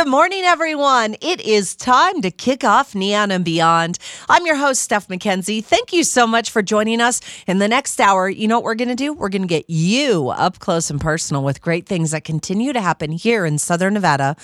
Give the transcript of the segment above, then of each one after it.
Good morning, everyone. It is time to kick off Neon and Beyond. I'm your host, Steph McKenzie. Thank you so much for joining us. In the next hour, you know what we're going to do? We're going to get you up close and personal with great things that continue to happen here in Southern Nevada.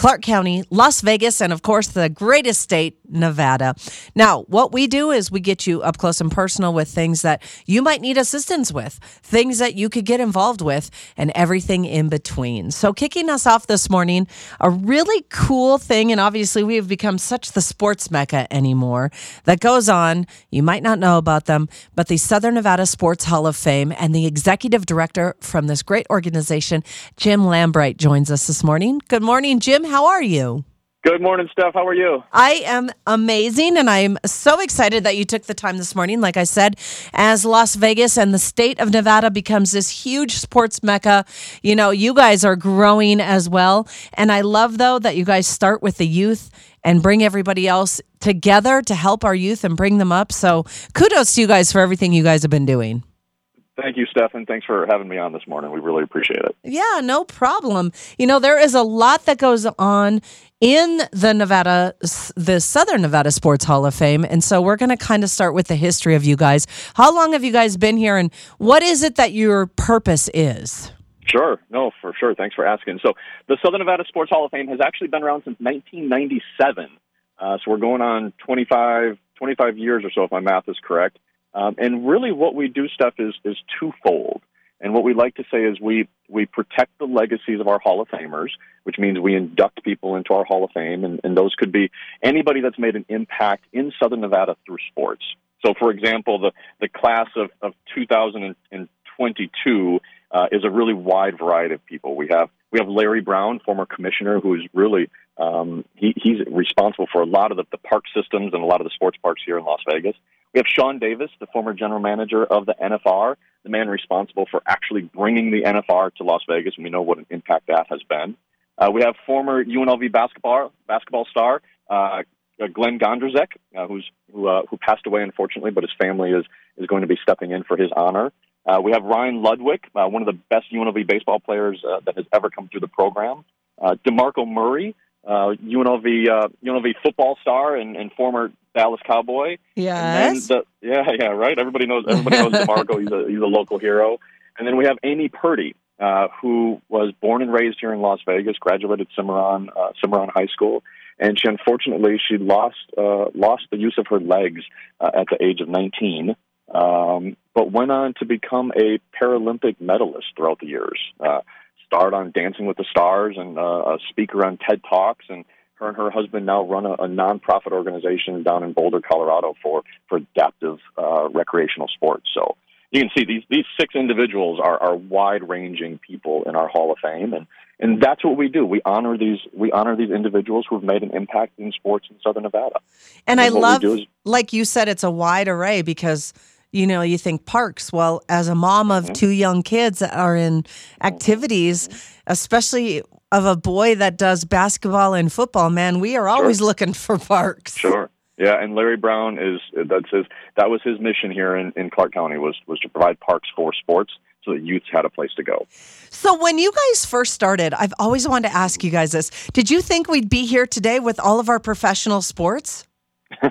Clark County, Las Vegas, and of course, the greatest state, Nevada. Now, what we do is we get you up close and personal with things that you might need assistance with, things that you could get involved with, and everything in between. So, kicking us off this morning, a really cool thing, and obviously, we have become such the sports mecca anymore that goes on. You might not know about them, but the Southern Nevada Sports Hall of Fame and the executive director from this great organization, Jim Lambright, joins us this morning. Good morning, Jim. How are you? Good morning, Steph. How are you? I am amazing, and I'm so excited that you took the time this morning. Like I said, as Las Vegas and the state of Nevada becomes this huge sports mecca, you know, you guys are growing as well. And I love, though, that you guys start with the youth and bring everybody else together to help our youth and bring them up. So kudos to you guys for everything you guys have been doing. Thank you, Stefan. Thanks for having me on this morning. We really appreciate it. Yeah, no problem. You know, there is a lot that goes on in the Nevada, the Southern Nevada Sports Hall of Fame. And so we're going to kind of start with the history of you guys. How long have you guys been here and what is it that your purpose is? Sure. No, for sure. Thanks for asking. So the Southern Nevada Sports Hall of Fame has actually been around since 1997. Uh, so we're going on 25, 25 years or so, if my math is correct. Um, and really, what we do stuff is is twofold. And what we like to say is we we protect the legacies of our Hall of Famers, which means we induct people into our Hall of Fame, and, and those could be anybody that's made an impact in Southern Nevada through sports. So, for example, the the class of of 2022 uh, is a really wide variety of people. We have we have Larry Brown, former commissioner, who is really um, he, he's responsible for a lot of the, the park systems and a lot of the sports parks here in Las Vegas. We have Shawn Davis, the former general manager of the NFR, the man responsible for actually bringing the NFR to Las Vegas, and we know what an impact that has been. Uh, we have former UNLV basketball basketball star uh, Glen Gondrezick, uh, who's who, uh, who passed away unfortunately, but his family is is going to be stepping in for his honor. Uh, we have Ryan Ludwick, uh, one of the best UNLV baseball players that has ever come through the program. DeMarco Murray, uh, UNLV uh, UNLV football star and, and former Dallas Cowboy. Yes. The, yeah, yeah, right. Everybody knows. Everybody knows DeMarco. He's a he's a local hero. And then we have Amy Purdy, uh, who was born and raised here in Las Vegas, graduated Cimarron uh, Cimarron High School, and she unfortunately she lost uh, lost the use of her legs uh, at the age of 19. Um, but went on to become a Paralympic medalist throughout the years. Uh, starred on Dancing with the Stars and uh, a speaker on TED Talks. And her and her husband now run a, a nonprofit organization down in Boulder, Colorado for for adaptive uh, recreational sports. So you can see these these six individuals are, are wide ranging people in our Hall of Fame, and and that's what we do. We honor these we honor these individuals who have made an impact in sports in Southern Nevada. And, and I love, is, like you said, it's a wide array because you know, you think parks. Well, as a mom of mm-hmm. two young kids that are in activities, especially of a boy that does basketball and football, man, we are always sure. looking for parks. Sure. Yeah, and Larry Brown is that's his that was his mission here in, in Clark County was was to provide parks for sports so that youths had a place to go. So when you guys first started, I've always wanted to ask you guys this. Did you think we'd be here today with all of our professional sports?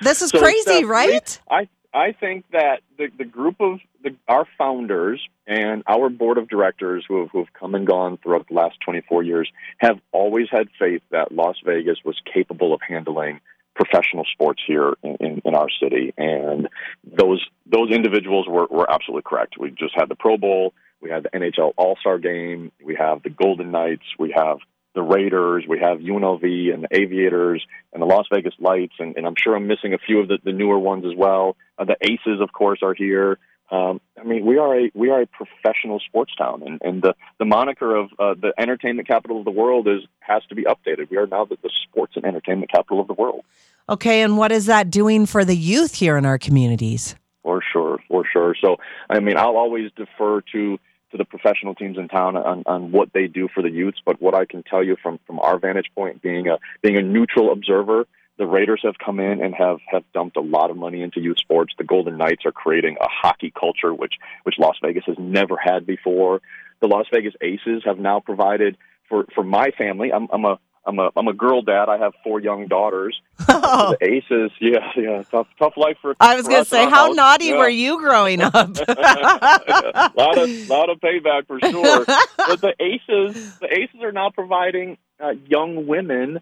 this is so crazy, right? I I think that the, the group of the, our founders and our board of directors who have, who have come and gone throughout the last 24 years have always had faith that Las Vegas was capable of handling professional sports here in, in, in our city. And those those individuals were, were absolutely correct. We just had the Pro Bowl, we had the NHL All Star Game, we have the Golden Knights, we have the Raiders, we have UNLV and the Aviators and the Las Vegas Lights, and, and I'm sure I'm missing a few of the, the newer ones as well. Uh, the Aces, of course, are here. Um, I mean, we are a we are a professional sports town, and, and the the moniker of uh, the entertainment capital of the world is has to be updated. We are now the, the sports and entertainment capital of the world. Okay, and what is that doing for the youth here in our communities? For sure, for sure. So, I mean, I'll always defer to to the professional teams in town on, on what they do for the youths. But what I can tell you from from our vantage point, being a being a neutral observer, the Raiders have come in and have have dumped a lot of money into youth sports. The Golden Knights are creating a hockey culture which which Las Vegas has never had before. The Las Vegas Aces have now provided for for my family. I'm, I'm a I'm a I'm a girl dad. I have four young daughters. Oh, The Aces, yeah, yeah, tough tough life for. I was going to say, how house. naughty Yeah. were you growing up? a lot of lot of payback for sure. but the Aces, the Aces are now providing uh, young women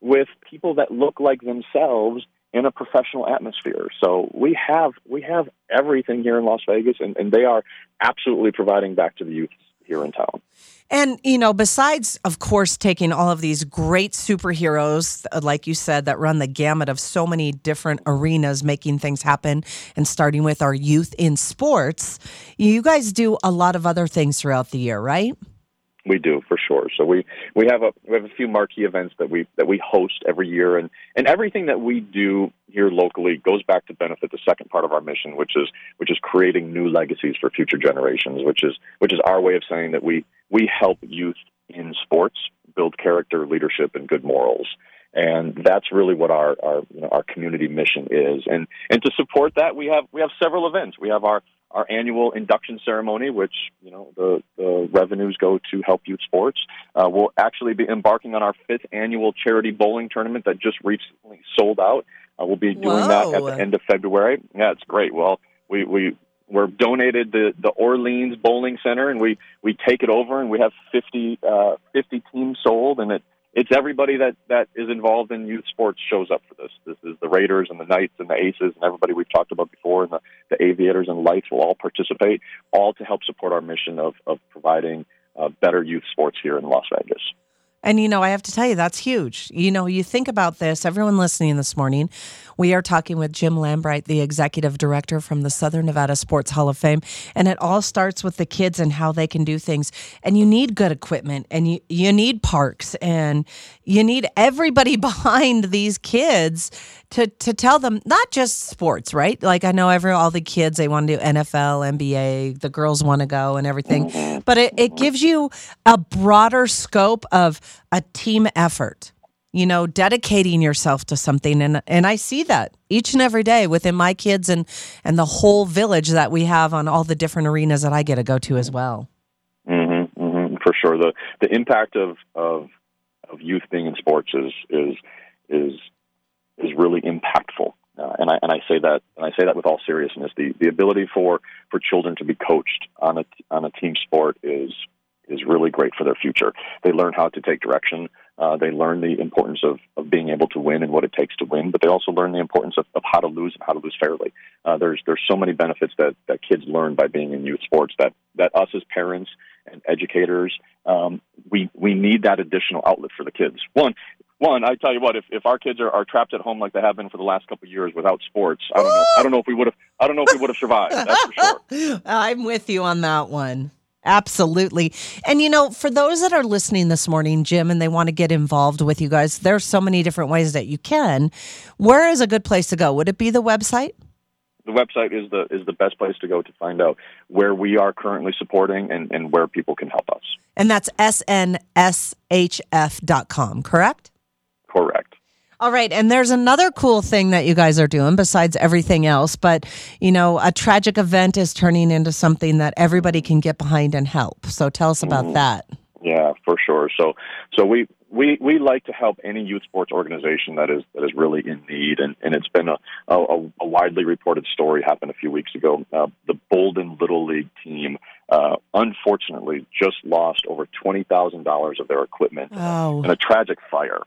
with people that look like themselves in a professional atmosphere. So we have we have everything here in Las Vegas, and, and they are absolutely providing back to the youth here in town. And, you know, besides, of course, taking all of these great superheroes, uh, like you said, that run the gamut of so many different arenas, making things happen, and starting with our youth in sports, you guys do a lot of other things throughout the year, right? We do for sure. So we we have a we have a few marquee events that we that we host every year, and and everything that we do here locally goes back to benefit the second part of our mission, which is which is creating new legacies for future generations. Which is which is our way of saying that we we help youth in sports build character, leadership, and good morals. And that's really what our our you know, our community mission is. And and to support that, we have we have several events. We have our our annual induction ceremony, which you know the, the revenues go to help youth sports. Uh, we'll actually be embarking on our fifth annual charity bowling tournament that just recently sold out. Uh, we'll be doing that at the end of February. Yeah, it's great. Well, we we we're donated the the Orleans Bowling Center, and we we take it over, and we have 50, uh, 50 teams sold, and it it's everybody that that is involved in youth sports shows up for this. This is the Raiders and the Knights and the Aces and everybody we've talked about before, and the, the Aviators and Lights will all participate, all to help support our mission of of providing uh, better youth sports here in Las Vegas. And you know, I have to tell you, that's huge. You know, you think about this, everyone listening this morning, we are talking with Jim Lambright, the executive director from the Southern Nevada Sports Hall of Fame. And it all starts with the kids and how they can do things. And you need good equipment and you, you need parks and you need everybody behind these kids to, to tell them not just sports, right? Like I know every all the kids they want to do NFL, NBA, the girls want to go and everything. But it, it gives you a broader scope of a team effort. You know, dedicating yourself to something and and I see that each and every day within my kids and and the whole village that we have on all the different arenas that I get to go to as well. hmm hmm for sure. The the impact of of of youth being in sports is is is is really impactful. Uh, and I and I say that and I say that with all seriousness. The the ability for for children to be coached on a on a team sport is is really great for their future. They learn how to take direction. Uh, they learn the importance of, of being able to win and what it takes to win, but they also learn the importance of, of how to lose and how to lose fairly. Uh, there's there's so many benefits that, that kids learn by being in youth sports that, that us as parents and educators um, we we need that additional outlet for the kids. One one, I tell you what, if, if our kids are, are trapped at home like they have been for the last couple of years without sports, I don't know. I don't know if we would have. I don't know if we would have survived. That's for sure. I'm with you on that one. Absolutely. And you know, for those that are listening this morning, Jim, and they want to get involved with you guys, there's so many different ways that you can. Where is a good place to go? Would it be the website? The website is the is the best place to go to find out where we are currently supporting and, and where people can help us. And that's snshf.com, correct? Correct. All right. And there's another cool thing that you guys are doing besides everything else. But, you know, a tragic event is turning into something that everybody can get behind and help. So tell us about that. Yeah, for sure. So so we we, we like to help any youth sports organization that is that is really in need, and, and it's been a, a, a widely reported story happened a few weeks ago. Uh, the Bolden Little League team, uh, unfortunately, just lost over twenty thousand dollars of their equipment Oh. in a tragic fire,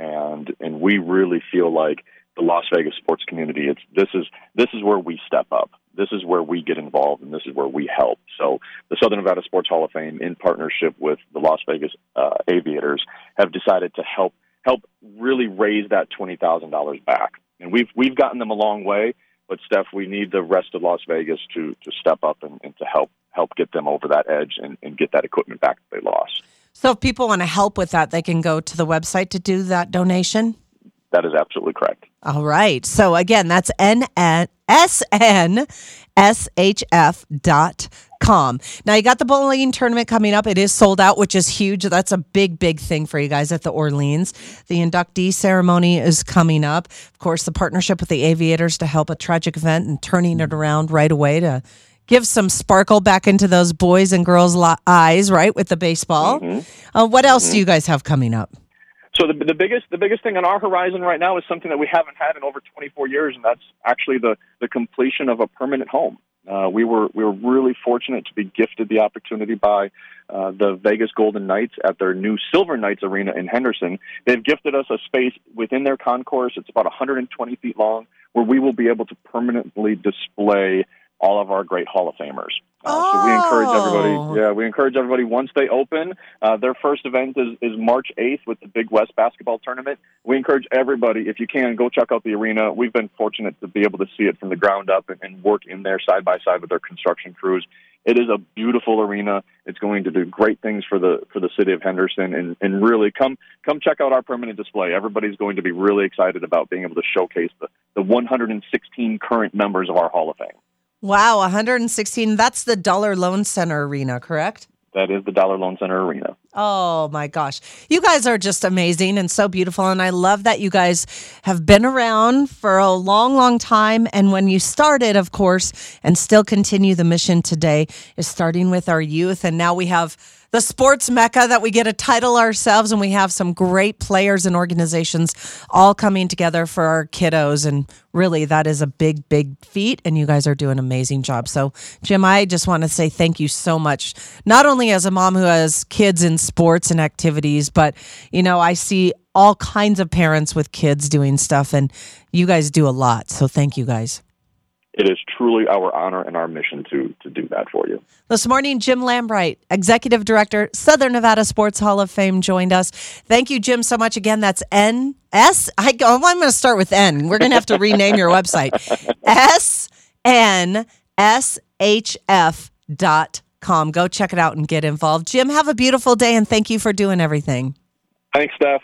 and and we really feel like the Las Vegas sports community. It's this is this is where we step up. This is where we get involved, and this is where we help. So, the Southern Nevada Sports Hall of Fame, in partnership with the Las Vegas uh, Aviators, have decided to help help really raise that twenty thousand dollars back. And we've we've gotten them a long way, but Steph, we need the rest of Las Vegas to to step up and, and to help help get them over that edge and, and get that equipment back that they lost. So if people want to help with that, they can go to the website to do that donation. That is absolutely correct. All right. So again, that's N S N S H F dot com. Now you got the bowling tournament coming up. It is sold out, which is huge. That's a big, big thing for you guys at the Orleans. The inductee ceremony is coming up. Of course, the partnership with the Aviators to help a tragic event and turning it around right away to give some sparkle back into those boys and girls' li- eyes, right, with the baseball. Uh, what else do you guys have coming up? So the, the biggest the biggest thing on our horizon right now is something that we haven't had in over 24 years, and that's actually the the completion of a permanent home. Uh, we were we were really fortunate to be gifted the opportunity by uh, the Vegas Golden Knights at their new Silver Knights Arena in Henderson. They've gifted us a space within their concourse. It's about 120 feet long, where we will be able to permanently display all of our great Hall of Famers. Uh, So we encourage Oh. everybody. Yeah, we encourage everybody once they open. Uh, their first event is, is March 8th with the Big West basketball tournament. We encourage everybody, if you can, go check out the arena. We've been fortunate to be able to see it from the ground up and, and work in there side by side with their construction crews. It is a beautiful arena. It's going to do great things for the for the city of Henderson, and, and really come come check out our permanent display. Everybody's going to be really excited about being able to showcase the the 116 current members of our Hall of Fame. Wow, 116. That's the Dollar Loan Center Arena, correct? That is the Dollar Loan Center Arena. Oh my gosh. You guys are just amazing and so beautiful. And I love that you guys have been around for a long, long time. And when you started, of course, and still continue the mission today, is starting with our youth. And now we have the sports mecca that we get a title ourselves, and we have some great players and organizations all coming together for our kiddos. And really, that is a big, big feat. And you guys are doing an amazing job. So, Jim, I just want to say thank you so much. Not only as a mom who has kids in sports and activities, but, you know, I see all kinds of parents with kids doing stuff, and you guys do a lot. So, thank you guys. It is truly our honor and our mission to to do that for you. This morning, Jim Lambright, Executive Director, Southern Nevada Sports Hall of Fame, joined us. Thank you, Jim, so much. Again, that's N S. I go. I'm going to start with N. We're going to have to rename your website. S N S H F dot com. Go check it out and get involved. Jim, have a beautiful day, and thank you for doing everything. Thanks, Steph.